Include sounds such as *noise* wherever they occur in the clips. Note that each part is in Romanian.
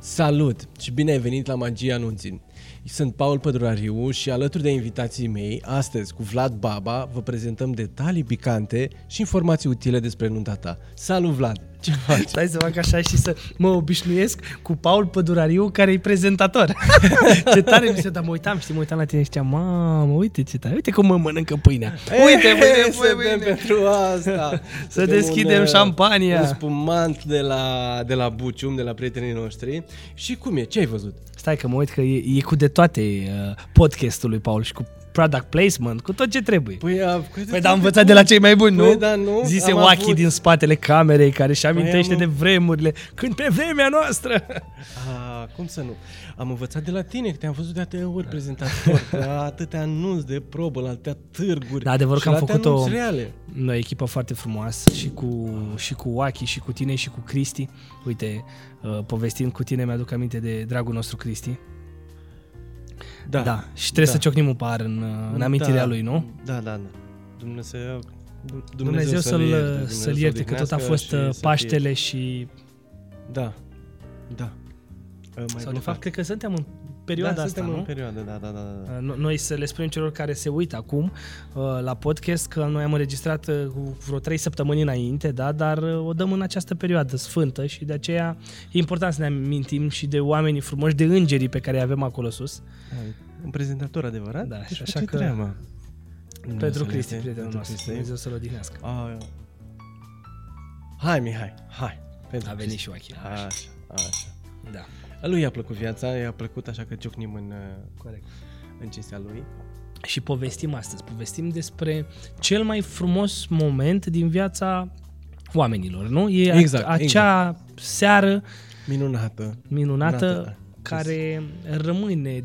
Salut și bine ai venit la Magia Anunții. Sunt Paul Pădurariu și alături de invitații mei, astăzi cu Vlad Baba, vă prezentăm detalii picante și informații utile despre nunta ta. Salut Vlad! Ce faci? Stai să fac așa și să mă obișnuiesc cu Paul Pădurariu, care e prezentator. *laughs* ce tare mi se da, mă uitam, știi, mă uitam la tine și ziceam, mamă, uite ce tare, uite cum mă mănâncă pâinea. Uite, mâine, mâine, mâine, mâine. pentru asta. Să deschidem un, uh, șampania. Un spumant de la, de la Bucium, de la prietenii noștri. Și cum e? Ce ai văzut? Stai că mă uit că e, e cu de toate uh, podcastul lui Paul și cu product placement, cu tot ce trebuie. Păi, a, Păi da, am învățat de la cei mai buni, nu? Păi da, nu? Zise Am Wacky avut- din spatele camerei care își amintește am- de vremurile, când pe vremea noastră. A, cum să nu? Am învățat de la tine, că te-am văzut de atâtea ori prezentator, la atâtea anunți de probă, la atâtea târguri. Da, adevărul și că am la atâtea făcut-o- anunți reale. Noi o echipă foarte frumoasă și cu, și cu Wacky și cu tine și cu Cristi. Uite, uh, povestind cu tine mi-aduc aminte de dragul nostru Cristi. Da, Da. Și trebuie Da. să ciocnim un par în, uh, în amintirea Da. lui, nu? Da, da, da. Dumnezeu, Dumnezeu, Dumnezeu, să-l, ierte, să-l ierte, că tot a odihnească fost și uh, să Paștele și... Fie... Da, da. Mai Sau de blocat. fapt, cred că suntem în perioada da, asta, suntem nu? în perioadă, da, da, da. da. Uh, no- Noi să le spunem celor care se uită acum uh, la podcast că noi am înregistrat uh, cu vreo 3 săptămâni înainte, da, dar uh, o dăm în această perioadă sfântă și de aceea e important să ne amintim și de oamenii frumoși, de îngerii pe care îi avem acolo sus. Hai, Un prezentator adevărat? Da, Își și așa face că- treaba. Pentru Dumnezeu Cristi, ierte, prietenul pentru nostru. Cristi. Dumnezeu să-l odihnească. A, Hai, Mihai, hai. Pentru A venit Cristi. și Joachim. Așa, așa. Da, Lui i-a plăcut viața, i-a plăcut așa că ciocnim în, uh, corect. în cinstea lui. Și povestim astăzi, povestim despre cel mai frumos moment din viața oamenilor, nu? E Exact, a- acea seară Minunată. minunată Minunată. care rămâne,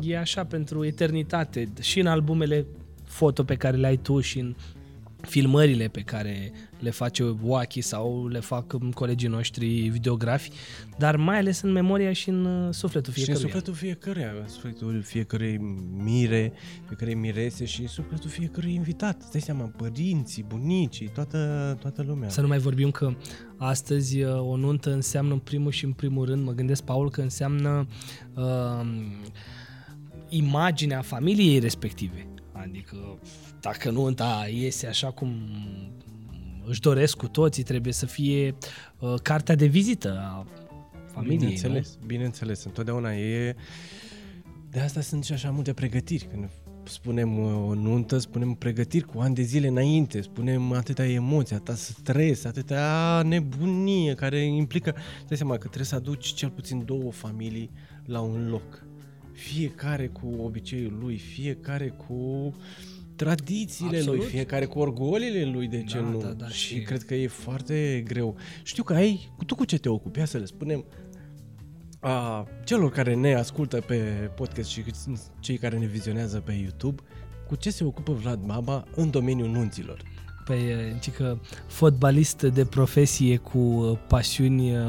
e așa pentru eternitate și în albumele foto pe care le ai tu și în filmările pe care le face Wacky sau le fac um, colegii noștri videografi, dar mai ales în memoria și în uh, sufletul Și în fiecăruia. sufletul fiecăruia, în sufletul fiecărei mire, fiecărei mirese și în sufletul fiecărui invitat. Îți dai seama, părinții, bunicii, toată, toată lumea. Să nu mai vorbim că astăzi uh, o nuntă înseamnă în primul și în primul rând, mă gândesc, Paul, că înseamnă uh, imaginea familiei respective. Adică dacă nunta iese așa cum își doresc cu toții, trebuie să fie uh, cartea de vizită a familiei. Bineînțeles, bineînțeles, întotdeauna e... De asta sunt și așa multe pregătiri. Când spunem uh, o nuntă, spunem pregătiri cu ani de zile înainte, spunem atâtea emoții, atâta stres, atâtea nebunie care implică... Îți dai seama că trebuie să aduci cel puțin două familii la un loc. Fiecare cu obiceiul lui, fiecare cu tradițiile Absolut. lui, fiecare cu orgolile lui, de ce Da, nu? da, da, și, și- cred că e foarte greu. Știu că ai, tu cu ce te ocupi? Ia să le spunem a, celor care ne ascultă pe podcast și cei care ne vizionează pe YouTube, cu ce se ocupă Vlad Baba în domeniul nunților? Păi, ci că fotbalist de profesie cu uh, pasiuni uh,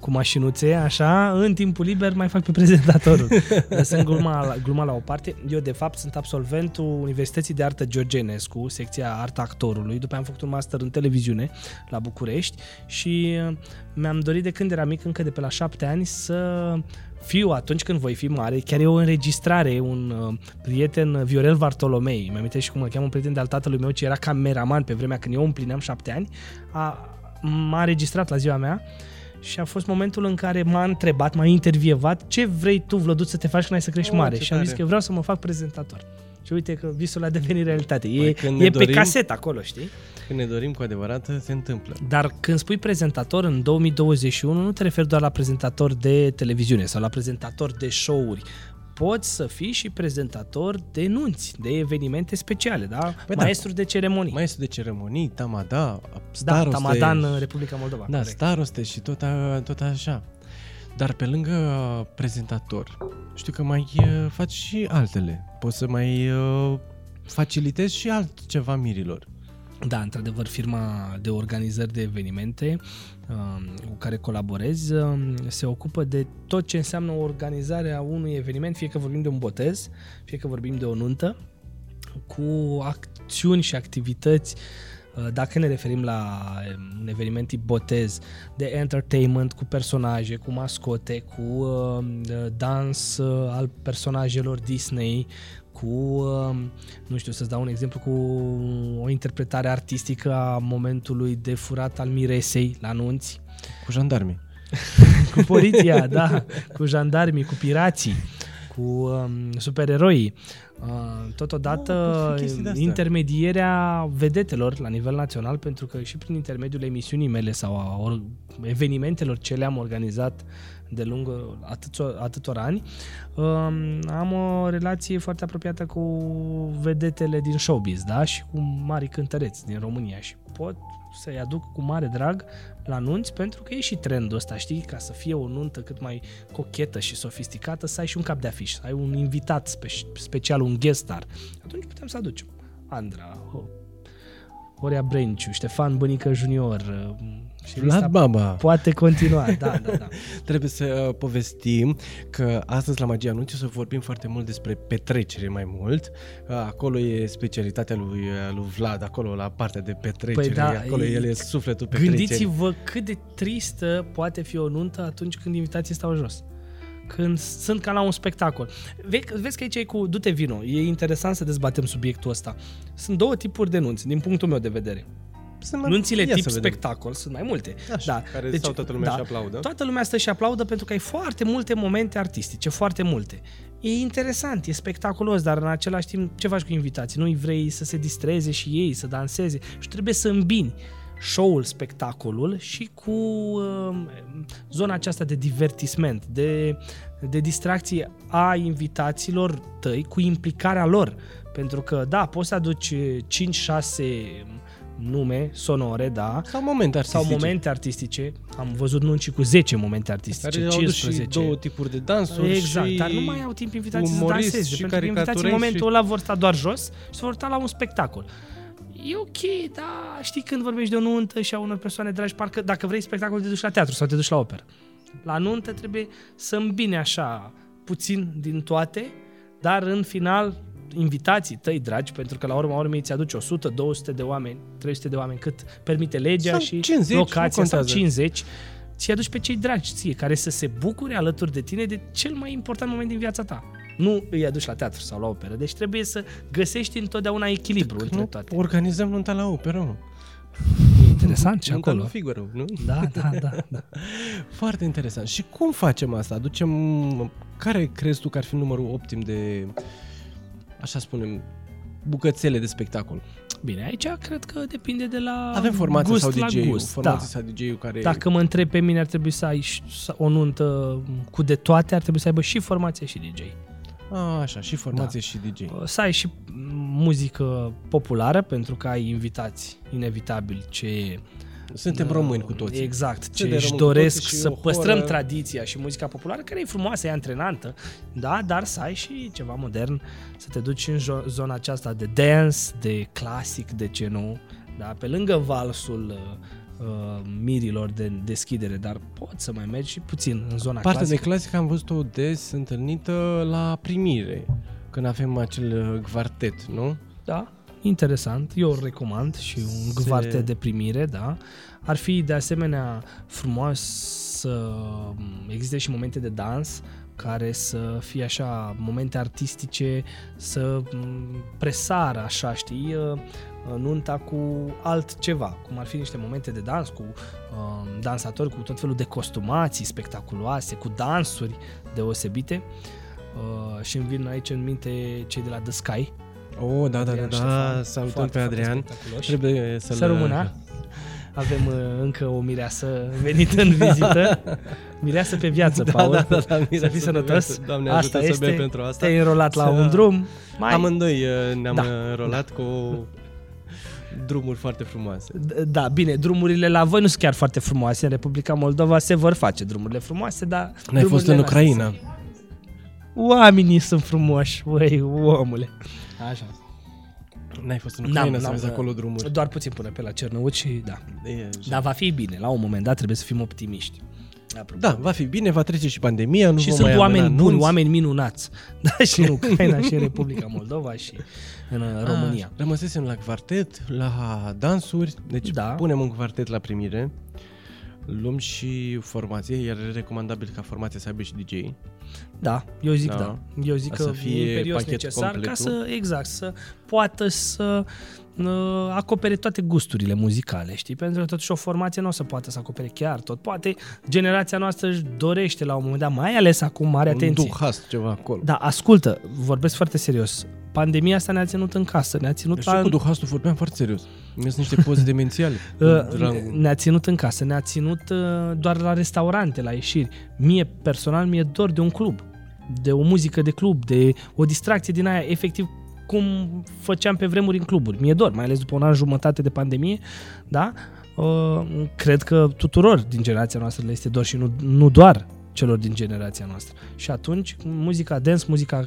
cu mașinuțe, așa, în timpul liber mai fac pe prezentatorul. *laughs* Lăsând gluma, la- gluma la o parte, eu de fapt sunt absolventul Universității de Artă George Enescu, secția Arta Actorului, după am făcut un master în televiziune la București și uh, mi-am dorit de când eram mic, încă de pe la șapte ani, să fiu atunci când voi fi mare, chiar e o înregistrare, un uh, prieten, uh, Viorel Vartolomei, mi-am și cum îl cheamă, un prieten de-al tatălui meu, ce era cameraman pe vremea când eu împlineam șapte ani, a, m-a înregistrat la ziua mea și a fost momentul în care m-a întrebat, m-a intervievat ce vrei tu, Vlăduț, să te faci când ai să crești Oh, mare. ce Și am zis tare. că vreau să mă fac prezentator. Și uite că visul a devenit realitate. Păi, E, când ne e pe dorim- casetă acolo, știi? Când ne dorim cu adevărat, se întâmplă. Dar când spui prezentator în 2021, nu te referi doar la prezentator de televiziune sau la prezentator de show-uri. Poți să fii și prezentator de nunți, de evenimente speciale, da? Păi Păi da. Maestru de ceremonii. Maestru de ceremonii, tamada, da, staroste, Tamadan în Republica Moldova. da, corect. staroste și tot, a, tot așa. Dar pe lângă prezentator, știu că mai uh, faci și altele. Poți să mai uh, facilitezi și altceva mirilor. Da, într-adevăr, firma de organizări de evenimente um, cu care colaborez um, se ocupă de tot ce înseamnă organizarea unui eveniment, fie că vorbim de un botez, fie că vorbim de o nuntă. cu acțiuni și activități uh, dacă ne referim la um, un eveniment tip botez, de entertainment cu personaje, cu mascote, cu uh, dans uh, al personajelor Disney, cu, uh, nu știu, să-ți dau un exemplu, cu o interpretare artistică a momentului de furat al miresei la anunți. Cu jandarmii. *laughs* cu poliția, da, cu jandarmii, cu pirații, cu um, supereroii. Uh, totodată Oh, chestii de-astea. intermedierea vedetelor la nivel național, pentru că și prin intermediul emisiunii mele sau a or- evenimentelor ce le-am organizat de lungă atâțor, atâtor ani, um, am o relație foarte apropiată cu vedetele din showbiz, da? Și cu mari cântăreți din România și pot să-i aduc cu mare drag la anunți pentru că e și trendul ăsta, știi? Ca să fie o nuntă cât mai cochetă și sofisticată, să ai și un cap de afiș, să ai un invitat spe- special, un guest star. Atunci putem să aducem Andra, Horia Brenciu, Ștefan Bănică Junior și lista Vlad Baba. poate continua. Da, da, da. *laughs* Trebuie să uh, povestim că astăzi la Magia Anunții o să vorbim foarte mult despre petrecere mai mult. Uh, Acolo e specialitatea lui, uh, lui Vlad, acolo la partea de petrecere, Păi da, acolo e- el e sufletul petrecerii. Gândiți-vă cât de tristă poate fi o nuntă atunci când invitații stau jos. Când sunt ca la un spectacol. Ve- Vezi că aici e cu du-te vino. E interesant să dezbatem subiectul ăsta. Sunt două tipuri de nunți, din punctul meu de vedere. Sunt mai- Nunțile Ia tip să vedem. spectacol sunt mai multe. Așa, care stau toată lumea și aplaudă. Toată lumea stă și aplaudă pentru că ai foarte multe momente artistice, foarte multe. E interesant, e spectaculos, dar în același timp ce faci cu invitații? Nu-i vrei să se distreze și ei, să danseze și trebuie să îmbini show-ul, spectacolul și cu uh, zona aceasta de divertisment, de, de distracție a invitaților tăi cu implicarea lor. Pentru că, da, poți să aduci 5-6 nume sonore, da, Sau momente sau artistice. momente artistice. Am văzut nunci cu 10 momente artistice, care au dus și 15. două tipuri de dansuri Exact, și dar nu mai au timp invitații să umoriști danseze, și pentru că invitații în caricaturiști momentul și- ăla vor sta doar jos și se vor uita la un spectacol. E ok, dar știi când vorbești de o nuntă și a unor persoane dragi, parcă dacă vrei spectacol te duci la teatru sau te duci la operă. La nuntă trebuie să îmbine așa puțin din toate, dar în final invitații tăi dragi, pentru că la urma urmei ți aduci 100, 200 de oameni, 300 de oameni, cât permite legea Sau și 50, nu locația sau contează. 50, ți aduci pe cei dragi ție, care să se bucure alături de tine de cel mai important moment din viața ta. Nu îi aduci la teatru sau la operă. Deci trebuie să găsești întotdeauna echilibru între Nu toate. organizăm nunta la operă, mă. E interesant și Nunta acolo. lui Figaro, nu? Da, da, da, da. *laughs* Foarte interesant. Și cum facem asta? Aducem... Care crezi tu că ar fi numărul optim de, așa spunem, bucățele de spectacol? Bine, aici cred că depinde de la Avem formație gust sau la DJ-ul? gust. Formație da. sau DJ-ul care... Dacă mă întreb pe mine, ar trebui să ai și- să- o nuntă cu de toate, ar trebui să aibă și formație și DJ. A, așa, și formație Da. și DJ. Să ai și muzică populară, pentru că ai invitați inevitabil ce Suntem Da, români cu toții. Exact, ce de își români cu doresc toții și să o păstrăm horă. tradiția și muzica populară, care e frumoasă, e antrenantă, da, dar să ai și ceva modern, să te duci în jo- zona aceasta de dance, de clasic, de ce nu, da, pe lângă valsul uh, uh, mirilor de deschidere, dar poți să mai mergi și puțin în zona Partea de clasică. clasică am văzut-o des întâlnită la primire, când avem acel uh, quartet, nu? Da, interesant, eu îl recomand și un Se- quartet de primire, da. Ar fi de asemenea frumos să existe și momente de dans care să fie așa momente artistice, să m, presară așa, știi, uh, nunta cu altceva, cum ar fi niște momente de dans cu uh, dansatori cu tot felul de costumații spectaculoase, cu dansuri deosebite. Uh, și îmi vin aici în minte cei de la The Sky, Oh, da, da, da, Adrian da, Ștefan, salutăm foarte, pe foarte Adrian. spectaculoși. Trebuie să-l... Să rămână. Avem uh, încă o mireasă venită în vizită. *laughs* Mireasă pe viață, Da, Paul. da, da, da, să mireasă fii pe sănătos. viață. Doamne Asta ajută să este. bem pentru asta. Te-ai înrolat la Să- un drum. Mai... Amândoi uh, ne-am Da. da. înrolat cu *laughs* drumuri foarte frumoase. D- Da, bine, drumurile la voi nu sunt chiar foarte frumoase. În Republica Moldova se vor face drumurile frumoase, dar... N-ai drumurile fost în noastre Ucraina. sunt- Oamenii sunt frumoși, băi, omule. Așa. N-ai fost în N-am, Ucraina să n-am, vezi uh, acolo drumuri. Doar puțin până pe la Cernăuți și da. E, Dar va fi bine, la un moment dat trebuie să fim optimiști. Apropo. Da, va fi bine, va trece și pandemia, nu și vom sunt mai oameni avea buni, anunți. oameni minunați. *laughs* Da, și în Ucraina, și în Republica Moldova, și în uh, România. Ah, rămăsesem la quartet, la dansuri, deci Da. punem un quartet la primire, luăm și formație, iar e recomandabil ca formația să aibă și DJ. Da, eu zic da. Da. Eu zic Ca că să fie e imperios pachet necesar ca completul. să, exact, să poată să uh, acopere toate gusturile muzicale, știi? Pentru că totuși o formație nu o să poată să acopere chiar tot. Poate generația noastră își dorește la un moment dat, mai ales acum, mare Un atenție. duhast ceva acolo. Da, ascultă, vorbesc foarte serios. Pandemia asta ne-a ținut în casă, ne-a ținut Deci eu la... cu duhastul vorbeam foarte serios. Mi sunt niște poze demențiale. *laughs* Uh, Dragul. ne-a ținut în casă, ne-a ținut uh, doar la restaurante, la ieșiri. Mie, personal, mi-e dor de un club, de o muzică de club, de o distracție din aia, efectiv cum făceam pe vremuri în cluburi. Mi-e dor, mai ales după un an jumătate de pandemie, da? Uh, cred că tuturor din generația noastră le este dor și nu, nu doar celor din generația noastră. Și atunci, muzica dance, muzica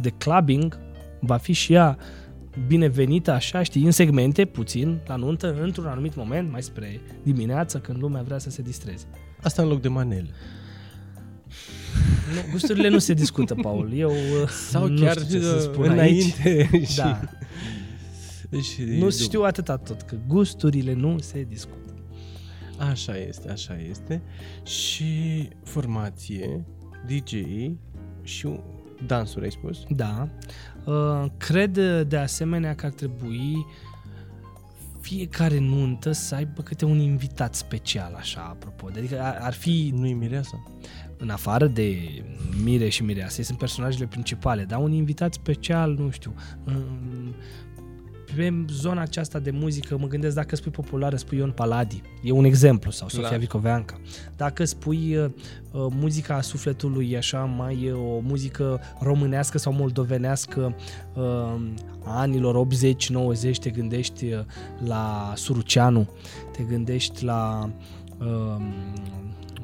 de clubbing, va fi și ea binevenită așa, știi, în segmente, puțin, la nuntă, într-un anumit moment, mai spre dimineață, când lumea vrea să se distreze. Asta în loc de manele. Nu, gusturile nu se discută, Paul. Eu uh, Sau nu chiar știu ce să uh, spun înainte aici. *laughs* și, Da, și nu după. știu atâta tot, că gusturile nu se discută. Așa este, așa este. Și formație, DJ și dansuri, ai spus? Da. Uh, Cred uh, de asemenea că ar trebui fiecare nuntă să aibă câte un invitat special, așa, apropo. de- Adică ar- ar fi Nu-i mireasa? în afară de Mire și Mirease, sunt personajele principale, dar un invitat special, nu știu, în- pe zona aceasta de muzică, mă gândesc dacă spui populară, spui Ion Paladi, e un exemplu, sau Sofia Clar. Vicoveanca. Dacă spui uh, uh, muzica sufletului, așa, mai uh, o muzică românească sau moldovenească uh, a anilor 80-90, te gândești uh, la Suruceanu, te gândești la uh,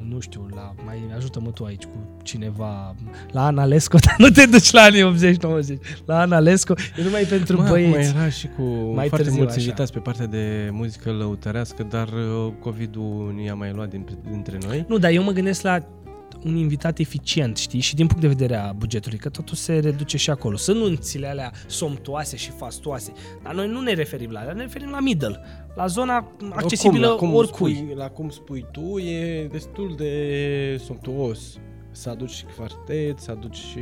nu știu, la, mai ajută-mă tu aici cu cineva, la Ana Lesco, *laughs* dar nu te duci la anii 80-90, la Ana Lesco, e numai pentru Mă, băieți. Mai era și cu Mai foarte târziu, mulți așa. invitați pe partea de muzică lăutărească, dar uh, COVID-ul ne-a mai luat din, dintre noi. Nu, dar eu mă gândesc la un invitat eficient, știi, și din punct de vedere a bugetului, că totul se reduce și acolo. Sunt nunțile alea somptuoase și fastoase, dar noi nu ne referim la alea, ne referim la middle, la zona accesibilă Oricum, la cum oricui. Spui, la cum spui tu, e destul de somptuos. Să aduci și quartet, să aduci și...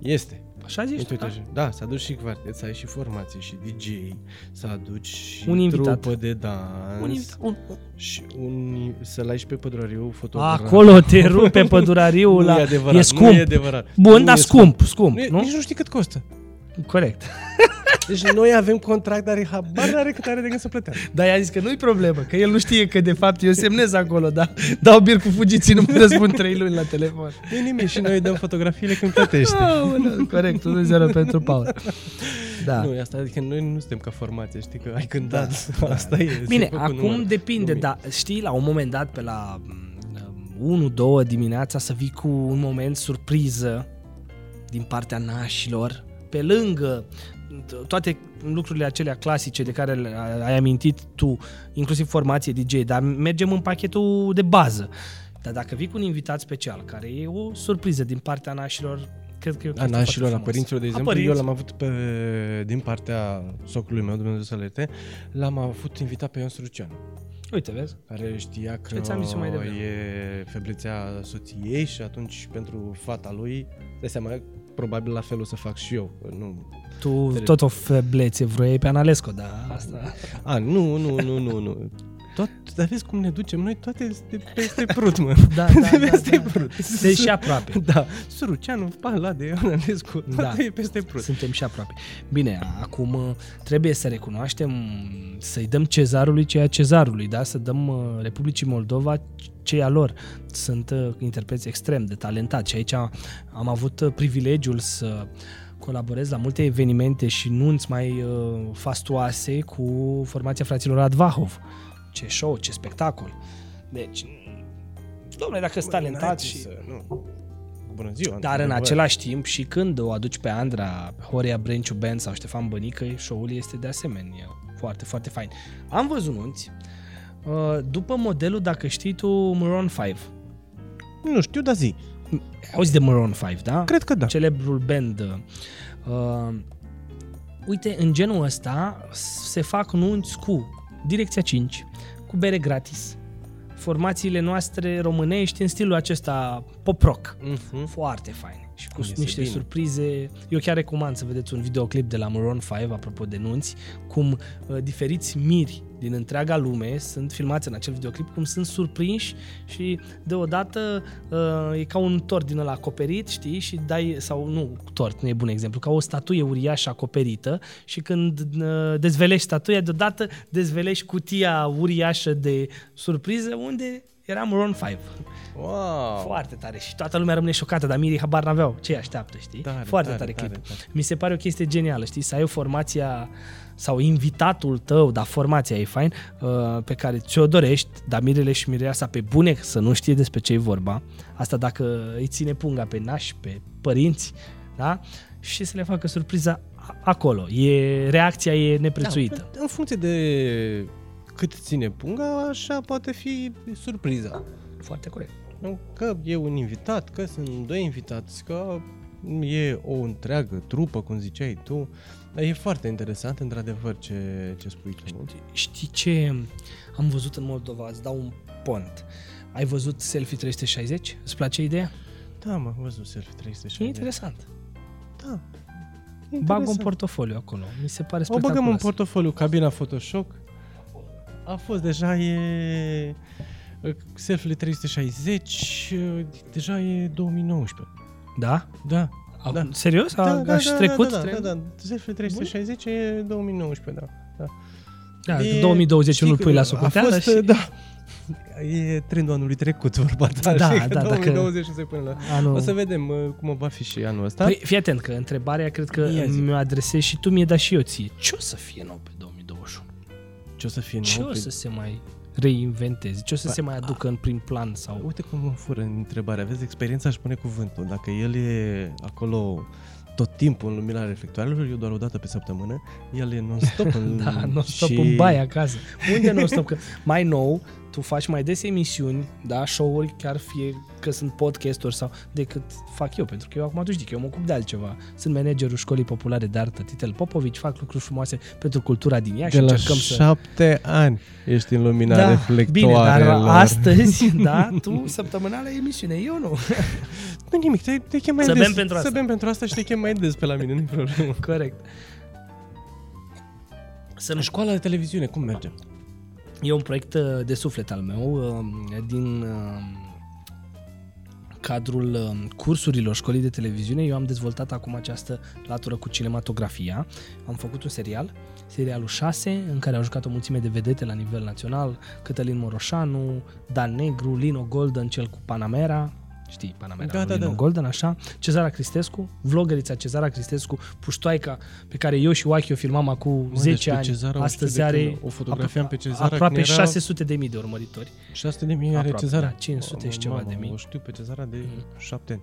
Este. Așa zici? Uite, tu, uite, da? așa. Da, să aduci și quartet, să ai și formație și DJ, să aduci și Un invitat. trupă de dans. Un invitat, un, Și un, să-l ai și pe pădurariu fotograf. acolo te rupe *laughs* pădurariul nu la... e adevărat, e scump. Nu e adevărat. Bun, Nu dar e scump, scump, Nu, e- nu? Nici nu știi cât costă. Corect. Deci noi avem contract, dar e habar n-are cât are de gând să plătească. Dar i-a zis că nu-i problemă, că el nu știe că de fapt eu semnez acolo, da? Dau bir cu fugiții, nu-mi răspund trei luni la telefon. Nu e nimic și noi îi dăm fotografiile când plătește. Aoleu, corect, 1-0 pentru Paul. Da. Nu, e asta, adică noi nu suntem ca formație, știi că ai cântat. Da. Asta e. Bine, se fă cu acum număr. depinde, Numit. dar știi, la un moment dat, pe la mm, 1-2 dimineața, să vii cu un moment surpriză din partea nașilor, pe lângă t- toate lucrurile acelea clasice de care le- ai amintit tu, inclusiv formație DJ, dar mergem în pachetul de bază. Dar dacă vii cu un invitat special, care e o surpriză din partea nașilor, cred că e o A chestie nașilor, a foarte părinților, de frumoasă. exemplu, A eu părinți. l-am avut pe, din partea socrului meu, Dumnezeu să lerte, l-am avut invitat pe Ion Sruceanu, Uite, vezi? care știa că Ce ți-am zis eu mai devreme. e febrețea soției și atunci pentru fata lui, de seama, probabil la fel o să fac și eu. că Nu. Tu Înțeleg. tot o feblețe vroiai pe Analesco, dar asta... A, nu, nu, nu, nu, nu. Tot, dar vezi cum ne ducem noi toate de peste prut, mă. Da, *laughs* de da, da, peste da. prut. Deci și aproape. *laughs* Da, Suruceanu, Palade, Ionanescu, Da. toate e peste prut. Suntem și aproape. Bine, acum uh, trebuie să recunoaștem, să-i dăm cezarului ceea cezarului, da? Să dăm uh, Republicii Moldova ceea lor. Sunt uh, interpreți extrem de talentați și aici am avut uh, privilegiul să colaborez la multe evenimente și nunți mai uh, fastoase cu formația fraților Advahov. Ce show, ce spectacol. Deci, domnule, dacă sunt talentați și... Să, nu. Bună ziua. Dar în într-adevăr. același timp și când o aduci pe Andra, Horia Brenciu Band sau Ștefan Bănică, show-ul este de asemenea foarte, foarte fain. Am văzut nunți, uh, după modelul, dacă știi tu, Maroon 5. Nu știu, dar zi. Auzi de Maroon 5, da? Cred că da. Celebrul band. Uh, uite, în genul ăsta se fac nunți cu Direcția 5, cu bere gratis, formațiile noastre românești în stilul acesta pop-rock. Mhm. Foarte fain. Și cu Este niște bine. surprize. Eu chiar recomand să vedeți un videoclip de la Maroon 5, apropo de nunți, cum uh, diferiți miri din întreaga lume sunt filmați în acel videoclip, cum sunt surprinși și deodată uh, e ca un tort din ăla acoperit, știi, și dai, sau nu, tort, nu e bun exemplu, ca o statuie uriașă acoperită și când uh, dezvelești statuia, deodată dezvelești cutia uriașă de surpriză unde era Maroon 5. Wow. Foarte tare și toată lumea rămâne șocată, dar mirii habar n-aveau ce așteaptă, știi? Tare, Foarte tare, tare, clip. tare, tare. Mi se pare o chestie genială, știi? Să ai o formația sau invitatul tău, dar formația e fain, uh, pe care ți-o dorești, dar mirele și mireasa pe bune să nu știe despre ce e vorba. Asta dacă îi ține punga pe nași, pe părinți, da? Și să le facă surpriza a- acolo. E, reacția e neprețuită. Da, în funcție de cât ține punga, așa poate fi surpriza. Foarte corect. Nu? Că e un invitat, că sunt doi invitați, că e o întreagă trupă, cum ziceai tu. Dar e foarte interesant, într-adevăr, ce, ce spui tu. Știi ce am văzut în Moldova? Îți dau un pont. Ai văzut Selfie 360? Îți place ideea? Da, m-am văzut selfie E 360. interesant. Da. Bag un Interesant. portofoliu acolo. Mi se pare O spectaculos. băgăm în portofoliu, cabina Photoshop. A fost deja e... Selfie 360, deja e 2019. Da? Da. A, Da. Serios? A, Da, da, aș da, trecut? da, da, Tre- da, da. Selfie 360 e 2019, da. da. da E- 2020 știi nu-l că pui la a socoteală fost, și... Da. E trendul anului trecut, vorba ta. Da, știi că da, dacă- 2020 se pune la... Anul... O să vedem uh, cum va fi și anul ăsta. Păi, fii atent că întrebarea cred că Ia zi. mi-o adresezi și tu mi-e dat și eu ție. Ce o să fie nou pe 2021? Ce o să fie Ce nou? o pe- să se mai reinventeze? Ce o să Păi, se mai aducă în prim plan? sau? Uite cum mă fură în întrebarea. Vezi, experiența își pune cuvântul. Dacă el e acolo tot timpul în lumina reflectoarelor, eu doar o dată pe săptămână, el e non-stop *laughs* în... Da, non-stop și... în baie acasă. Unde non-stop? Că mai nou, tu faci mai des emisiuni, da, show-uri, chiar fie că sunt podcasturi sau decât fac eu, pentru că eu acum tu știi că eu mă ocup de altceva. Sunt managerul școlii populare de artă Titel Popovici, fac lucruri frumoase pentru cultura din ea și De la încercăm să... șapte ani ești în lumina Da, bine, dar reflectoarelor. astăzi, *laughs* da, tu săptămânală emisiune, eu nu. *laughs* Nu nimic, te, te chem mai Să des. bem pentru asta. Să bem pentru asta și te chem mai des pe la mine, nu-i problemă. Corect. Să nu Școala de televiziune, cum merge? E un proiect uh, de suflet al meu uh, din uh, cadrul uh, cursurilor școlii de televiziune. Eu am dezvoltat acum această latură cu cinematografia. Am făcut un serial, serialul 6, în care au jucat o mulțime de vedete la nivel național, Cătălin Moroșanu, Dan Negru, Lino Golden, cel cu Panamera, știi, Panamera, Da, lui da, Lino da. Golden, așa, Cezara Cristescu, vlogărița Cezara Cristescu, puștoaica pe care eu și Oachi o filmam acum Mă, 10 deci pe ani, Cezara o astăzi știu de are când o fotografiam pe Cezara aproape când era- 600 de mii de urmăritori. 600 de mii are Aproape, Cezara? da, 500 și ceva Mamă, de mii. O știu pe Cezara de Mhm. 7 ani.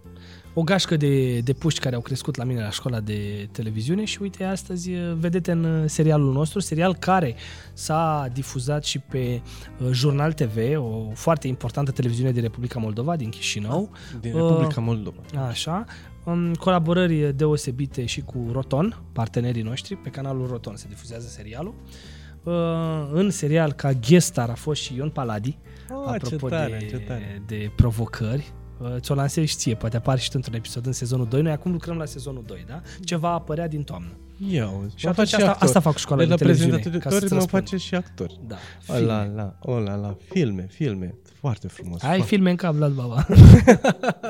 O gașcă de, de puști care au crescut la mine la școala de televiziune și uite, astăzi uh, vedete în uh, serialul nostru, serial care s-a difuzat și pe uh, Jurnal TV, o foarte importantă televiziune din Republica Moldova, din Chișinău. Din Uh, Republica Moldova. Așa, um, colaborări deosebite și cu Roton, partenerii noștri, pe canalul Roton se difuzează serialul. Uh, în serial, ca guest star a fost și Ion Paladi, Ah, ce apropo tare, de, ce tare. de provocări. Uh, Ți-o lansezi și ție, poate apare și tu într-un episod în sezonul 2. Noi acum lucrăm la sezonul 2, da? Ce va apărea din toamnă. Ia uzi, Și mă faci atunci asta, actor. asta fac școala de de, la televiziune. ca prezentatori să-ți mă răspund. face și actor. Da, Ola, filme. la, ola, la, filme, filme. Foarte frumos. Ai foarte. filme în cap, Vlad Baba.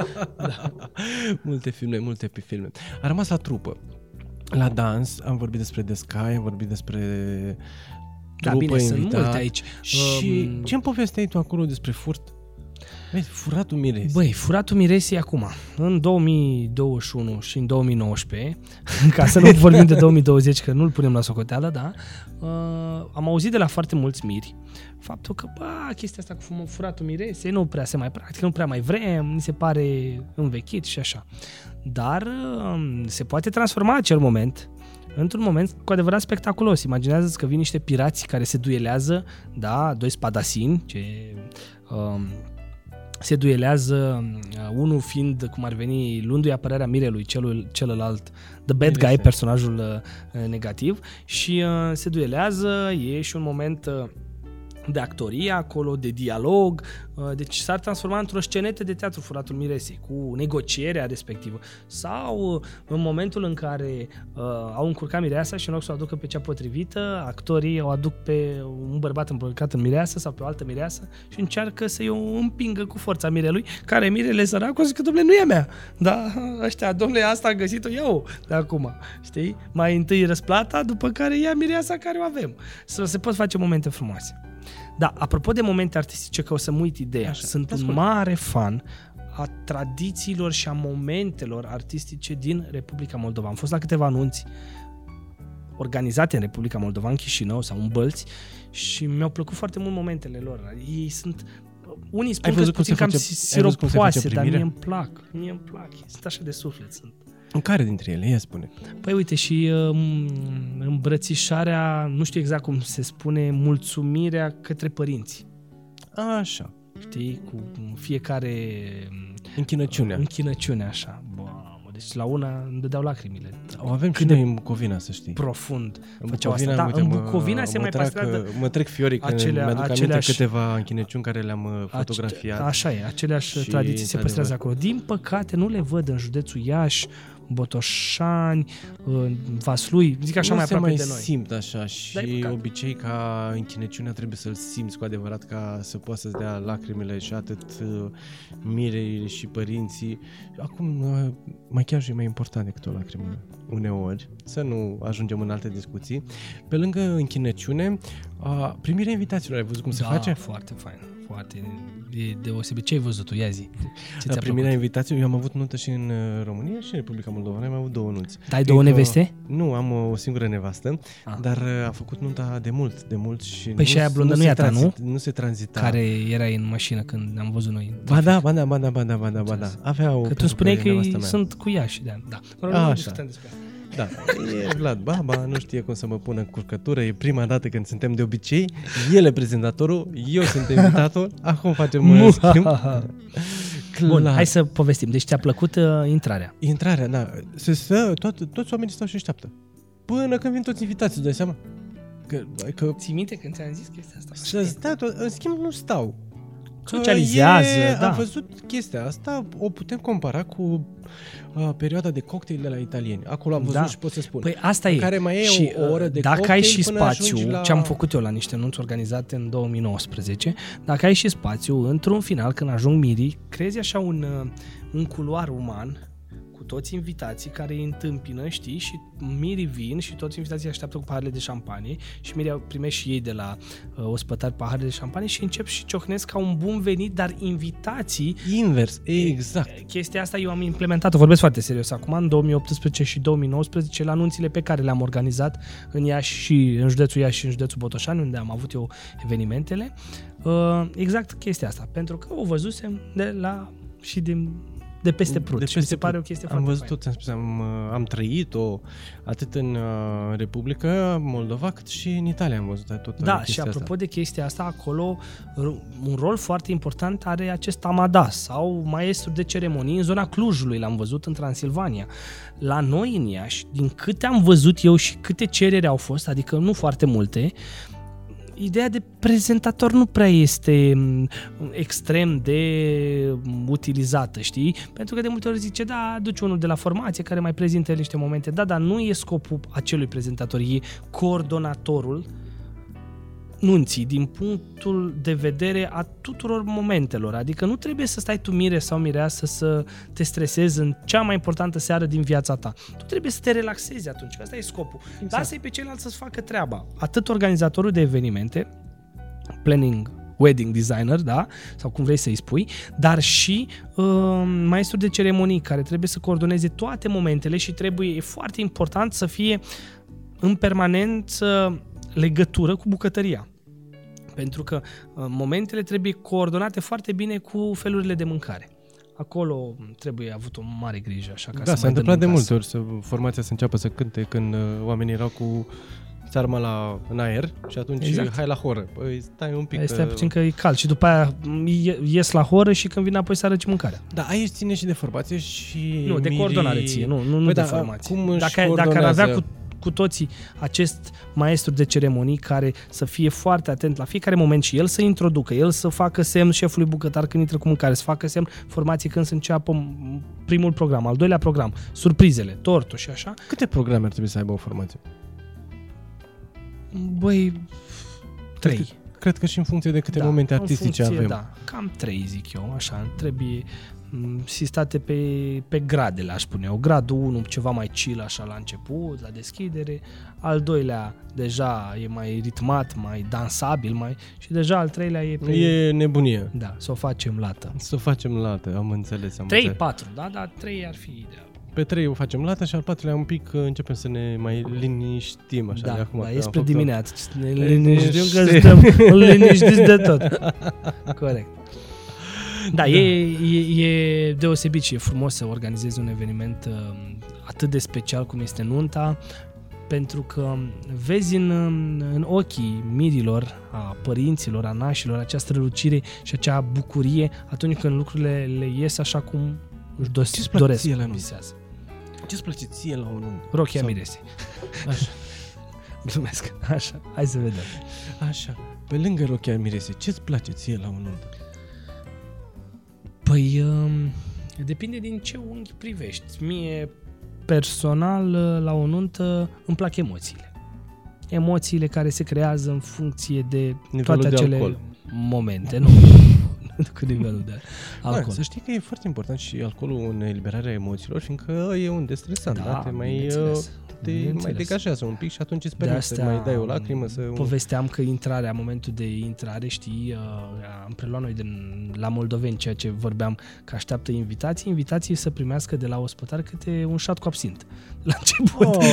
*laughs* multe filme, multe pe filme. A rămas la trupă. La dans, am vorbit despre The Sky, am vorbit despre da, trupă bine, sunt invitat. multe aici. Și Um, ce-mi povesteai tu acolo despre furt? Vezi, furatul miresi. Băi, furatul miresii acum, în 2021 și în 2019, *laughs* ca să nu *laughs* vorbim de 2020, că nu-l punem la socoteală, da, uh, am auzit de la foarte mulți miri faptul că, bă, chestia asta cu fum- furatul miresei nu prea se mai practică, nu prea mai vrem, ni se pare învechit și așa. Dar uh, se poate transforma acel moment într-un moment cu adevărat spectaculos. Imaginează-ți că vin niște pirați care se duelează, da, doi spadasini, ce um, se duelează, uh, unul fiind, cum ar veni, luându-i apărarea mirelui, celul, celălalt, the bad Mirese. guy, personajul uh, negativ, și uh, se duelează, e și un moment uh, de actorie acolo, de dialog, uh, deci s-ar transforma într-o scenetă de teatru Furatul Miresei, cu negocierea respectivă. Sau uh, în momentul în care uh, au încurcat mireasa și în loc să o aducă pe cea potrivită, actorii o aduc pe un bărbat îmbrăcat în mireasă sau pe o altă mireasă și încearcă să-i o împingă cu forța mirelui, care mirele săracul zice că, domnule, nu e a mea. Da, ăștia, domnule, asta a găsit-o eu de acum. Știi? Mai întâi răsplata, după care ia mireasa care o avem. Să se pot face momente frumoase. Da, apropo de momente artistice, că o să-mi uit ideea, Așa, sunt te un ascult. mare fan a tradițiilor și a momentelor artistice din Republica Moldova. Am fost la câteva anunți organizate în Republica Moldova, în Chișinău sau în Bălți și mi-au plăcut foarte mult momentele lor. Ei sunt unii spun Ai că văzut sunt cum puțin se cam face- ai văzut cum se face siropoase, dar mie primirea? îmi plac. Mie îmi plac. Sunt așa de suflet. Sunt. În care dintre ele? Ia spune. Păi uite și um, îmbrățișarea, nu știu exact cum se spune, mulțumirea către părinți. Așa. Știi, cu fiecare Închinăciunea. închinăciune așa. Mamă, deci la una îmi dădeau lacrimile. O avem și Cât de noi în Bucovina, să știi. Profund. În făceau asta. Da, uite, în mă- Bucovina se mă mai trec, păstrează Mă trec fiorii când acelea- mi-aduc aminte aceleași- câteva închinăciuni care le-am uh, fotografiat. Așa e, aceleași Și, tradiții se păstrează într-adevăr. acolo. Din păcate nu le văd în județul Iași, Botoșani, în Vaslui, zic așa nu mai se aproape mai de noi. simt așa și Da, e păcat. obicei ca închinăciunea trebuie să-l simți cu adevărat ca să poată să-ți dea lacrimile și atât uh, mirei și părinții. Acum, uh, mai chiar și e mai important decât o lacrimă uneori, să nu ajungem în alte discuții. Pe lângă închinăciune, uh, primirea invitațiilor, ai văzut cum se da, face? foarte fain. Foarte e deosebit. Ce ai văzut tu? Ia zi. Ce La ți-a primirea plăcut? invitațiilor, eu am avut nuntă și în uh, România și în Republica Moldova. Am avut două nunți. Dai două Încă- neveste? Nu, am o singură nevastă, Ah. dar uh, a făcut nunta de mult, de mult și Păi și aia blondă nu se e a ta, nu? tranzit- Nu se tranzita. Care era în mașină când am văzut noi. Ba da, ba da, ba da, ba da, ba da, ba da. Avea o Că tu perucă spuneai de că nevastă ei mea. sunt cu ea și de Da. Mă rog, A, nu așa. discutăm despre asta. Da, e Vlad Baba, nu știe cum să mă pună în curcătură, e prima dată când suntem de obicei, el e prezentatorul, eu sunt invitator, acum facem Mu- uh, schimb. *laughs* Bun, Clar. hai să povestim. Deci ți-a plăcut uh, intrarea. Intrarea, da, se stă, tot, toți oamenii stau și așteaptă. Până când vin toți invitații, îți dai seama? Că, că Ții minte când ți-am zis chestia asta? să stea tot, în schimb nu stau. Că Socializează, e, da. Am văzut chestia asta, o putem compara cu uh, perioada de cocktail de la italieni. Acolo am văzut Da. și pot să spun. Păi asta e. care mai e și, o oră de dacă ai cocktail și până spațiu, ajungi la- ce am făcut eu la niște nunți organizate în 2019, dacă ai și spațiu, într-un final, când ajung mirii, crezi așa un, uh, un culoar uman cu toți invitații care îi întâmpină, știi, și mirii vin și toți invitații așteaptă cu paharele de șampanie și mirii au- primești și ei de la uh, ospătari paharele de șampanie și încep și ciocnesc ca un bun venit, dar invitații Invers, exact. Chestia asta eu am implementat-o, vorbesc foarte serios acum, în 2018 și 2019, la anunțile pe care le-am organizat în Iași și în județul Iași și în județul Botoșani, unde am avut eu evenimentele. Uh, Exact chestia asta, pentru că o văzusem de la și din de peste prut De și mi se peste pare o prut. chestie Am foarte văzut tot, ți-am spus, am, uh, am trăit-o atât în uh, Republica Moldova cât și în Italia am văzut tot Da, chestia și apropo asta. de chestia asta, acolo r- un rol foarte important are acest amadas sau maestru de ceremonii în zona Clujului, l-am văzut în Transilvania. La noi în Iași, din câte am văzut eu și câte cereri au fost, adică nu foarte multe, ideea de prezentator nu prea este m, extrem de m, utilizată, știi? Pentru că de multe ori zice, da, aduce unul de la formație care mai prezintă el niște momente. Da, dar nu e scopul acelui prezentator, e coordonatorul nunții din punctul de vedere a tuturor momentelor. Adică nu trebuie să stai tu mire sau mireasă să te stresezi în cea mai importantă seară din viața ta. Tu trebuie să te relaxezi atunci, că asta e scopul. Exact. Lasă-i pe ceilalți să-ți facă treaba. Atât organizatorul de evenimente, planning wedding designer, da, sau cum vrei să-i spui, dar și uh, maestru de ceremonii care trebuie să coordoneze toate momentele și trebuie, e foarte important să fie în permanență legătură cu bucătăria. Pentru că uh, momentele trebuie coordonate foarte bine cu felurile de mâncare. Acolo trebuie avut o mare grijă, așa ca Da, să s-a mai dăm întâmplat de în multe casă. ori să formația să înceapă să cânte când uh, oamenii erau cu țarma la, în aer și atunci Exact. exact. hai la horă. Păi stai un pic. Păi stai că- puțin că e cald și după aia m, ie- ies la horă și când vin apoi să arăci mâncarea. Da, aici ține și de formație și Nu, de mirii- coordonare ție, nu, nu, nu Păi de da, formație. cum își dacă, dacă ar avea coordonează? cu, cu toții acest maestru de ceremonii care să fie foarte atent la fiecare moment și el să introducă, el să facă semn șefului bucătar când intră cu mâncare, să facă semn formație când să înceapă m, primul program, al doilea program, surprizele, tortul și așa. Câte programe ar trebui să aibă o formație? Băi, trei. Cred că și în funcție de câte Da, momente în artistice funcție, avem. Da, cam trei zic eu, așa, trebuie m, sistate pe, pe gradele, aș spune eu. Gradul 1 ceva mai chill așa la început, la deschidere, al doilea deja e mai ritmat, mai dansabil, mai și deja al treilea e pe... E nebunie. Da, să o facem lată. Să o facem lată, am înțeles. Am 3, înțeles. 4, da, dar 3 ar fi ideal. Pe 3 o facem lată și al patrulea un pic uh, începem să ne mai liniștim așa da, de acum. da, că e am spre făcut-o. dimineață. Ne liniștim că Liniște. suntem *laughs* liniștiți de tot. Corect. Da, E, e, e deosebit și e frumos să organizezi un eveniment uh, atât de special cum este nunta, pentru că vezi în, în ochii mirilor, a părinților, a nașilor, acea strălucire și acea bucurie atunci când lucrurile le ies așa cum își dos- Ce-ți place doresc, ție la nuntă? visează. Ce-ți place ție la un nuntă? Rochia Sau- Mirese. *laughs* Așa. Glumesc. Așa, hai să vedem. Așa. Pe lângă rochia mirese, ce-ți place ție la un nuntă? Păi, um, depinde din ce unghi privești. Mie, personal, uh, la o nuntă îmi plac emoțiile. Emoțiile care se creează în funcție de Nivelul toate de acele alcool. momente. Nu, *laughs* cu nivelul de alcool. Da, să știi că e foarte important și alcoolul în eliberarea emoțiilor, fiindcă e un destresant, da, te mai, bineînțeles, uh, te mai bineînțeles. degajează un pic și atunci îți De permiți să asta mai dai o lacrimă, să... povesteam că intrarea, momentul de intrare, știi, uh, am preluat noi din, la moldoveni ceea ce vorbeam că așteaptă invitații, invitații să primească de la ospătar câte un șat cu absint. *laughs* La început. Oh,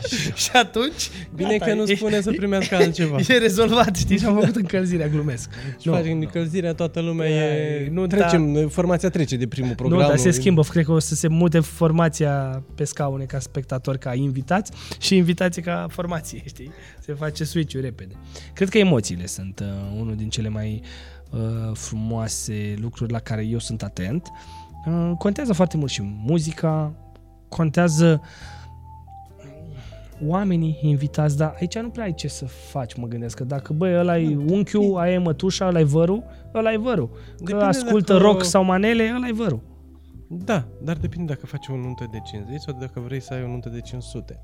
*laughs* și atunci, bine gata, că nu e- spune să primească altceva. E rezolvat, știi, și am făcut încălzirea, glumesc. Și faci încălzirea, toată lumea Da, e... nu, Trecem, formația trece de primul program. Nu, dar se schimbă. Cred că o să se mute formația pe scaune ca spectatori, ca invitați și invitații ca formație, știi? Se face switch-ul repede. Cred că emoțiile sunt uh, unul din cele mai uh, frumoase lucruri la care eu sunt atent. Uh, contează foarte mult și muzica, contează oamenii invitați, dar aici nu prea ai ce să faci, mă gândesc, că dacă, băi, ăla e unchiul, aia e mătușa, ăla e vărul, ăla e vărul. Că Depinde ascultă dacă- rock sau manele, ăla e vărul. Da, dar depinde dacă faci o nuntă de 50 sau dacă vrei să ai o nuntă de 500.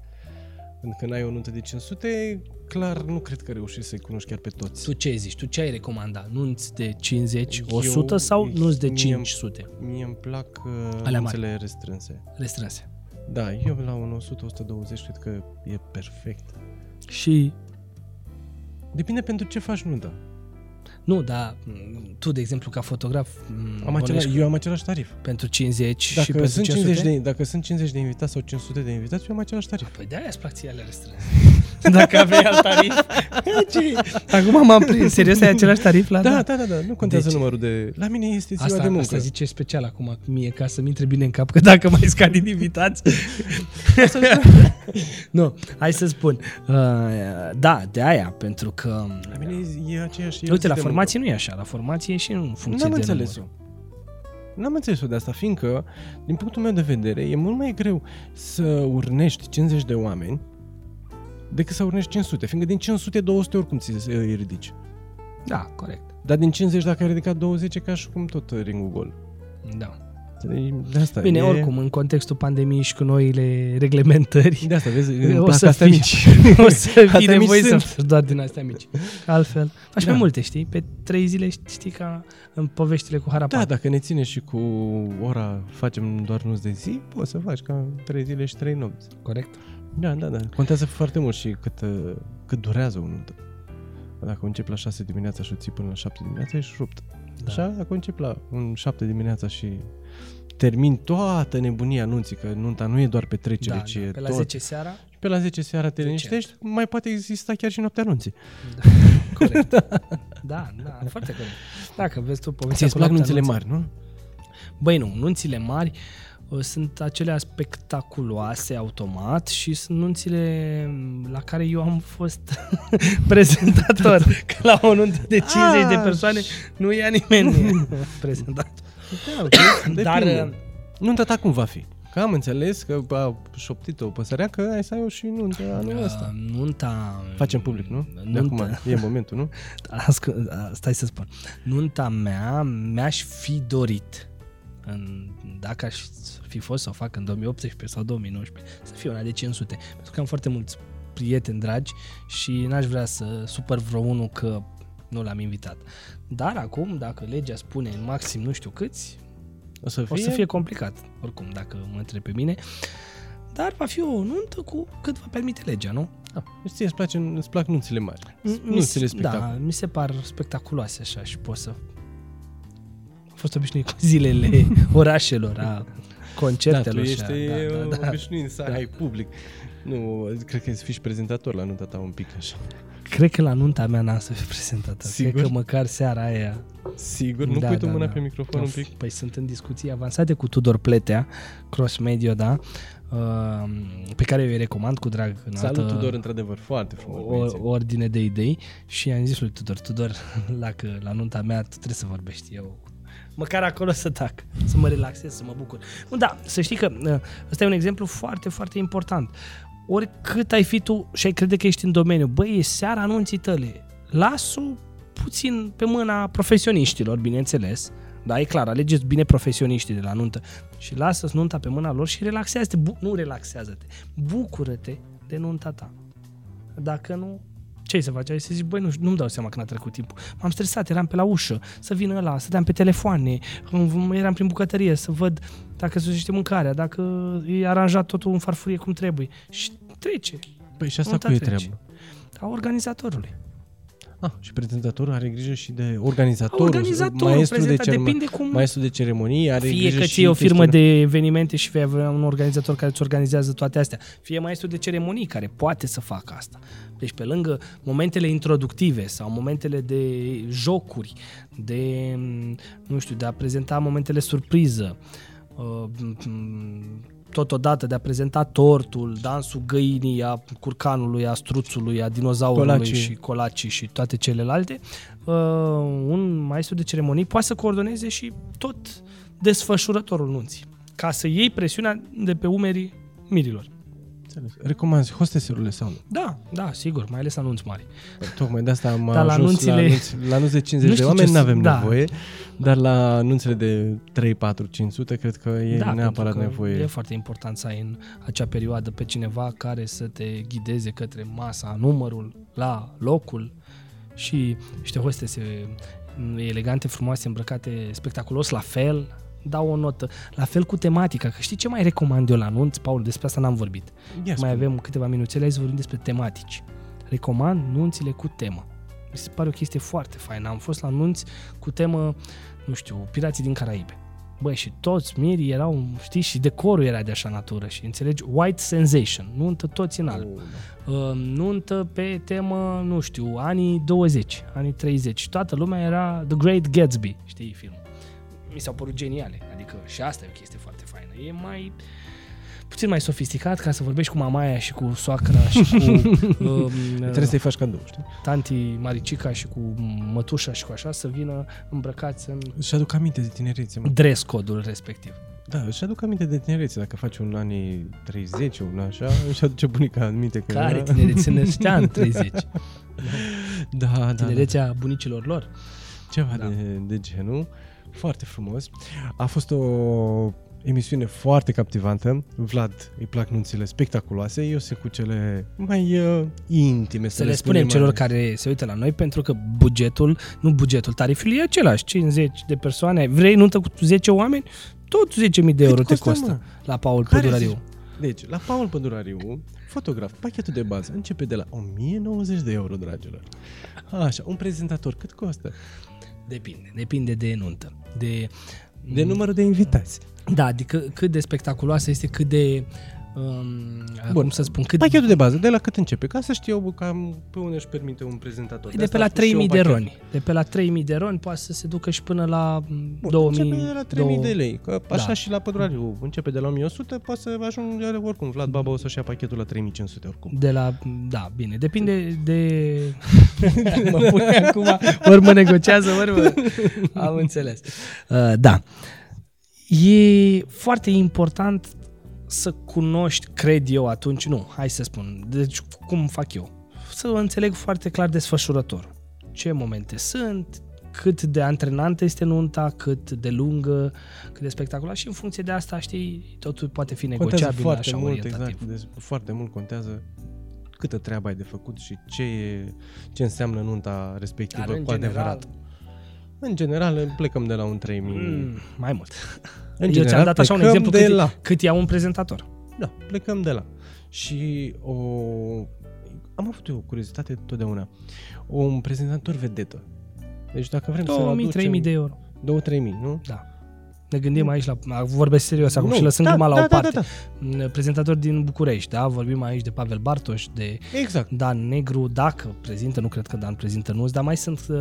Pentru că când ai o nuntă de 500, clar, nu cred că reușești să-i cunoști chiar pe toți. Tu ce zici? Tu ce ai recomanda? Nunți de 50, Eu- 100 sau nunți de mie- 500? Mie îmi plac uh, Alea mari. nunțele restrânse. Restrânse. Da, eu la un 100-120 cred că e perfect. Și Depinde pentru ce faci nunta. Nu, dar m, tu, de exemplu, ca fotograf, m, Am vorbești același, eu am același tarif. pentru 50 și Dacă pentru sunt, 500? 50 de, dacă sunt 50 de invitați sau 500 de invitați, eu am același tarif. Păi de-aia îți plac ție alea restrânse. *laughs* Dacă aveai alt tarif. *laughs* Ce? Acum m-am prins. *laughs* Serios, ai același tarif la Da, da, da, da, nu contează Deci- numărul de... La mine este ziua Asta, de muncă. asta zice special acum mie, ca să-mi intre bine în cap, că dacă mai scad din invitați... nu, hai să spun. Uh, da, de aia, pentru că... La mine e, e aceeași... e o Uite, zi la de formație nu e așa, la formație e și în funcție N-am de înțeles-o. număr. N-am înțeles-o de asta, fiindcă, din punctul meu de vedere, e mult mai greu să urnești 50 de oameni decât să urnești 500, fiindcă din 500, 200 oricum ți se îi ridici. Da, corect. Dar din 50, dacă ai ridicat 20, e ca și cum tot ringul gol. Da. Înțelegi? De asta Bine, e... oricum, în contextul pandemiei și cu noile reglementări, De asta, vezi, *laughs* îmi *laughs* o plac să, astea fie, mici. o să fie Astea mici nevoie să sunt. faci doar din astea mici. Că Altfel, faci Da. mai multe, știi? Pe trei zile știi ca în poveștile cu Harapal. Da, dacă ne ține și cu ora, facem doar nunți de zi, poți să faci ca 3 zile și 3 nopți. Corect? Da, da, da. Contează foarte mult și cât, uh, cât durează o nuntă. Dacă începi la 6 dimineața și o ții până la 7 dimineața, ești rupt. Da. Așa, dacă începi la un 7 dimineața și termin toată nebunia nunții, că nunta nu e doar petrecere, Da, ci da, e pe la tot. 10 seara, Și pe la 10 seara te Decent. liniștești, mai poate exista chiar și noaptea nunții. da, *laughs* corect. Da, da, foarte corect. Dacă vezi tu povestea Ți-ți cu plac noaptea nunțile nunții- mari, nu? Băi, nu, nunțile mari uh, sunt acelea spectaculoase automat și sunt nunțile la care eu am fost *laughs* prezentator. *laughs* Că la o nuntă de 50 de Ah, persoane nu ia nimeni *laughs* prezentat. Da, ok, Dar, depinde. uh, Nunta ta cum va fi? Că am înțeles că a șoptit o păsărea că ai să ai o și nuntă anul ăsta. Uh, nunta... Facem public, nu? De Nuntă, acum, e momentul, nu? Ascu- a, stai să spun. Nunta mea mi-aș fi dorit în, dacă aș fi fost să o fac în 2018 sau 2019, să fie una de 500. Pentru că am foarte mulți prieteni dragi și n-aș vrea să supăr vreo unul că nu l-am invitat. Dar acum, dacă legea spune în maxim nu știu câți, O să fie? o să fie complicat, oricum, dacă mă întreb pe mine. Dar va fi o nuntă cu cât va permite legea, nu? Ah, ție îți, place, îți plac nunțile mari. Mi Nunțile se- spectacol. Da, mi se par spectaculoase așa și pot să... Am fost obișnuit cu zilele *laughs* orașelor, a Da, tu concertelor și ești a, da, da, da. obișnuit să Da. ai public. Nu, cred că să fii și prezentator la nunta ta un pic așa. Cred că la nunta mea n-am să fiu prezentată. Sigur? Cred că măcar seara aia... Sigur? Nu Da, pui tu da, mâna da. pe microfon un Of, pic? Păi sunt în discuții avansate cu Tudor Pletea, Cross Media, da, uh, pe care eu îi recomand cu drag în Salut, altă Tudor, într-adevăr, foarte frumos. o, băieții. ordine de idei și am zis lui Tudor, Tudor, *laughs* la, că, la nunta mea tu trebuie să vorbești eu. Măcar acolo să tac, să mă relaxez, să mă bucur. Nu, da, să știi că uh, ăsta e un exemplu foarte, foarte important. Oricât ai fi tu și ai crede că ești în domeniu, băi, e seara anunții tale, las-o puțin pe mâna profesioniștilor, bineînțeles, da, e clar, alegeți bine profesioniștii de la nuntă și lasă-ți nunta pe mâna lor și relaxează-te, bu- nu relaxează-te, bucură-te de nunta ta. Dacă nu, ce ai să faci? Ai să zici, băi, nu, nu-mi dau seama când a trecut timpul. M-am stresat, eram pe la ușă, să vină ăla, stăteam pe telefoane, îm- eram prin bucătărie să văd dacă se sucește mâncarea, dacă e aranjat totul în farfurie cum trebuie. Și trece, Păi și asta nunta cu e trece. treabă. a organizatorului. Ah, și prezentatorul are grijă și de organizatorul, Organizatorul, maestru de, prezenta, cer... depinde cum... maestru de ceremonii, are Fie grijă că și ție o firmă chestiunea- de evenimente și vei avea un organizator care îți organizează toate astea. Fie maestru de ceremonii care poate să facă asta. Deci pe lângă momentele introductive sau momentele de jocuri, de, nu știu, de a prezenta momentele surpriză, uh, m- totodată de a prezenta tortul, dansul găinii, a curcanului, a struțului, a dinozaurului Colacii. și colacii și toate celelalte, uh, un maestru de ceremonii poate să coordoneze și tot desfășurătorul nunții, ca să iei presiunea de pe umerii mirilor. Înțeles. Recomanzi hosteserurile sau nu? Da, da, sigur, mai ales anunți mari. Tocmai de asta am Dar la ajuns la, anunțile- anunț, la anunț de 50 Nu de știu oameni, ce nu avem să- da. nevoie, dar la anunțele de 3, 4, 500 cred că e da, neapărat pentru că nevoie. E foarte important să ai în acea perioadă pe cineva care să te ghideze către masa, numărul, la locul și niște hostese elegante, frumoase, îmbrăcate spectaculos, la fel, dau o notă. La fel cu tematica, că știi ce mai recomand eu la anunț, Paul, despre asta n-am vorbit. Ia mai spune. avem câteva minuțele, hai să vorbim despre tematici. Recomand nunțile cu temă. Mi se pare o chestie foarte faină. Am fost la nunți cu temă, nu știu, Pirații din Caraibe. Băi, și toți mirii erau, știi, și decorul era de așa natură și înțelegi, white sensation, nuntă toți în alb. Oh, da. Uh, nuntă pe temă, nu știu, anii 20, anii 30 și toată lumea era The Great Gatsby, știi filmul. Mi s-au părut geniale, adică și asta e o chestie foarte faină. E mai puțin mai sofisticat ca să vorbești cu mamaia și cu soacra și cu *laughs* um, Trebuie să-i faci cadou, știi? tanti Maricica și cu mătușa și cu așa să vină îmbrăcați în Își aduc aminte de tinerețe, mă. dress codul respectiv. Da, își aduc aminte de tinerețe. Dacă faci un anii 30, un așa, își aduce bunica aminte că Care era... tinerețe în ăștia ani 30? Da, da, da. Tinerețea bunicilor lor? Ceva Da. de, de genul. Foarte frumos. A fost o emisiune foarte captivantă. Vlad îi plac nunțile spectaculoase, eu sunt cu cele mai uh, intime. Să le spunem celor care se uită la noi, pentru că bugetul, nu bugetul, tariful e același, 50 de persoane, vrei nuntă cu 10 oameni, tot 10.000 de euro te costă, costă mă? la Paul Care Pădurariu. zici? Deci, la Paul Pădurariu, fotograf, pachetul de bază începe de la 1090 de euro, dragilor. Așa, un prezentator, cât costă? Depinde, depinde de nuntă. De, De numărul de invitați. Da, adică cât de spectaculoasă este, cât de um, cum să spun, cât... Pachetul de bază, de la cât începe? Ca să știu eu cam pe unde își permite un prezentator. De, de pe la 3000 de roni. De pe la 3000 de roni poate să se ducă și până la Bun, 2000... Începe de la 3000 2... de lei. Că așa da. și la pădurariu. Începe de la 1100, poate să ajungă oricum. Vlad Baba o să-și ia pachetul la 3500 oricum. De la... Da, bine. Depinde de... *laughs* mă pune acum, ori mă negociază, ori mă... *laughs* Am înțeles. Uh, da. E foarte important să cunoști, cred eu atunci, nu, hai să spun, deci cum fac eu? Să înțeleg foarte clar desfășurător. Ce momente sunt, cât de antrenantă este nunta, cât de lungă, cât de spectaculoasă și în funcție de asta, știi, totul poate fi negociabil foarte așa mult, orientativ. exact, deci foarte mult contează câtă treabă ai de făcut și ce, e, ce înseamnă nunta respectivă Dar, în cu general, adevărat. În general, plecăm de la un 3000. Mm, mai mult. În Eu general, ți-am dat așa un plecăm exemplu de cât, la. cât ia un prezentator. Da, plecăm de la. Și o... Am avut eu o curiozitate totdeauna. Un prezentator vedetă. Deci dacă vrem să 2000-3000 de euro. 2-3 mii, nu? Da. Ne gândim aici la, vorbesc serios acum Nu, și lăsând da, gluma la da, o da, parte. da, da. Prezentator din București, da? Vorbim aici de Pavel Bartoș, de Exact. Dan Negru, dacă prezintă, nu cred că Dan prezintă nu, dar mai sunt uh,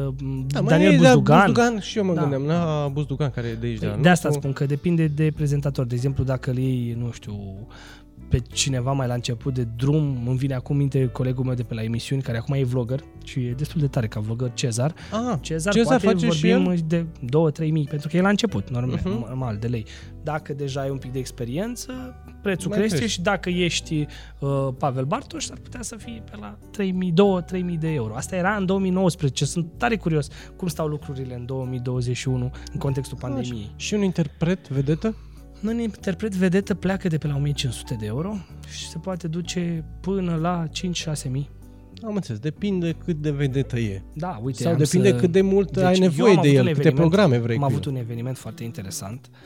Da, mai Daniel e Buzdugan. La Buzdugan și eu mă Da. gândeam la Buzdugan care e de aici. Păi, de, de asta spun că depinde de prezentator. De exemplu, dacă îl iei, nu știu, pe cineva mai la început de drum, îmi vine acum minte colegul meu de pe la emisiuni, care acum e vlogger și e destul de tare ca vlogger, Cezar. Ah, Cezar, Cezar poate face și vorbim el? de 2-3 mii, pentru că e la început, normal, Mhm. uh-huh. normal de lei. Dacă deja ai un pic de experiență, prețul Mai crește crește. și dacă ești uh, Pavel Bartoș, s-ar putea să fie pe la 3.000, 2-3.000 de euro. Asta era în 2019. Sunt tare curios cum stau lucrurile în 2021 în contextul pandemiei. Și un interpret vedetă? Un interpret vedetă pleacă de pe la 1500 de euro și se poate duce până la 5-6 mii. Am înțeles, depinde cât de vedetă e. Da, uite, Sau am depinde să... cât de mult Deci ai eu nevoie am de avut el, un câte eveniment- programe vrei Am cu avut el. un eveniment foarte interesant uh,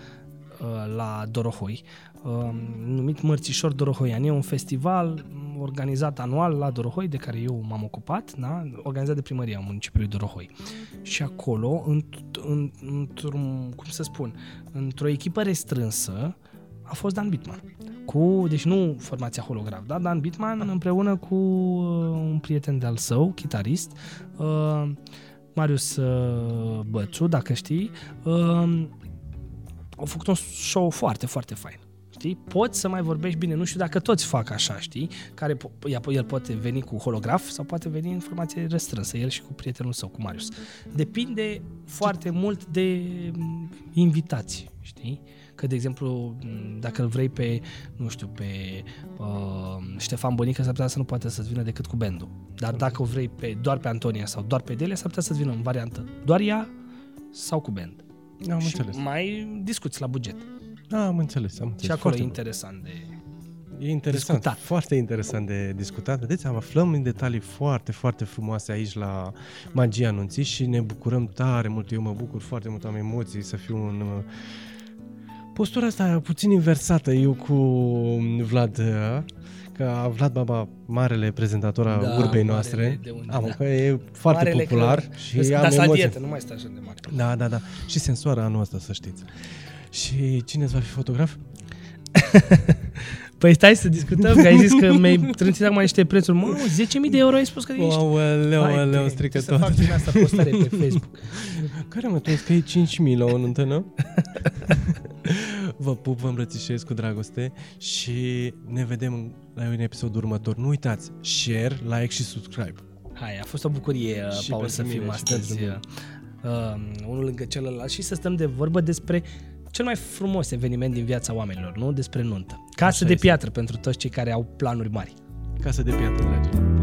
la Dorohoi, uh, numit Mărțișor Dorohoian. E un festival organizat anual la Dorohoi, de care eu m-am ocupat, da? organizat de primăria municipiului Dorohoi. Și acolo, în, în, într-un, cum să spun, într-o echipă restrânsă, a fost Dan Bitman. Cu, deci nu formația holograf, da? Dan Bitman împreună cu uh, un prieten de-al său, chitarist, uh, Marius uh, Bățu, dacă știi, uh, au făcut un show foarte, foarte fain. Știi? Poți să mai vorbești bine, nu știu dacă toți fac așa, știi? Care po- ea- el poate veni cu holograf sau poate veni în formație restrânsă, el și cu prietenul său, cu Marius. Depinde foarte mult de mm, invitații, știi? Că, de exemplu, m, dacă îl vrei pe, nu știu, pe uh, Ștefan Bănică, s-ar putea să nu poate să-ți vină decât cu bandul. Dar dacă o vrei pe, doar pe Antonia sau doar pe Delia, s-ar putea să-ți vină în variantă doar ea sau cu band. Am și înțeles. mai discuți la buget. Da, am înțeles, am înțeles. Și acolo Foarte e bun. interesant de... E interesant, discutat. foarte interesant de discutat. Vedeți, am aflăm în detalii foarte, foarte frumoase aici la Magia Anunții și ne bucurăm tare mult. Eu mă bucur foarte mult, am emoții să fiu în uh, postura asta puțin inversată eu cu Vlad, uh, că Vlad Baba, marele prezentator al Da, urbei marele noastre, de unde, am, da. că e foarte Marele popular că- și Vezi, am dar la emoții. dietă, nu mai stai așa de mare. Da, da, da. Și sensoară anul ăsta, să știți. Și cine îți va fi fotograf? *laughs* Păi stai să discutăm, că ai zis că mi-ai *laughs* trântit acum niște prețuri. Mă, 10.000 de euro ai spus că ești. Aoleu, Hai, aoleu, te- strică trebuie tot. Să fac din asta postare pe *laughs* Facebook. Care mă, tu ai zis că e 5.000 la o nuntă, nu? *laughs* vă pup, vă îmbrățișez cu dragoste și ne vedem la un episod următor. Nu uitați, share, like și subscribe. Hai, a fost o bucurie, Și Paul, pentru să mine, fim și astăzi pentru mine. uh, unul lângă celălalt și să stăm de vorbă despre cel mai frumos eveniment din viața oamenilor, nu? Despre nuntă. Casă Așa de este. piatră pentru toți cei care au planuri mari. Casă de piatră, dragii.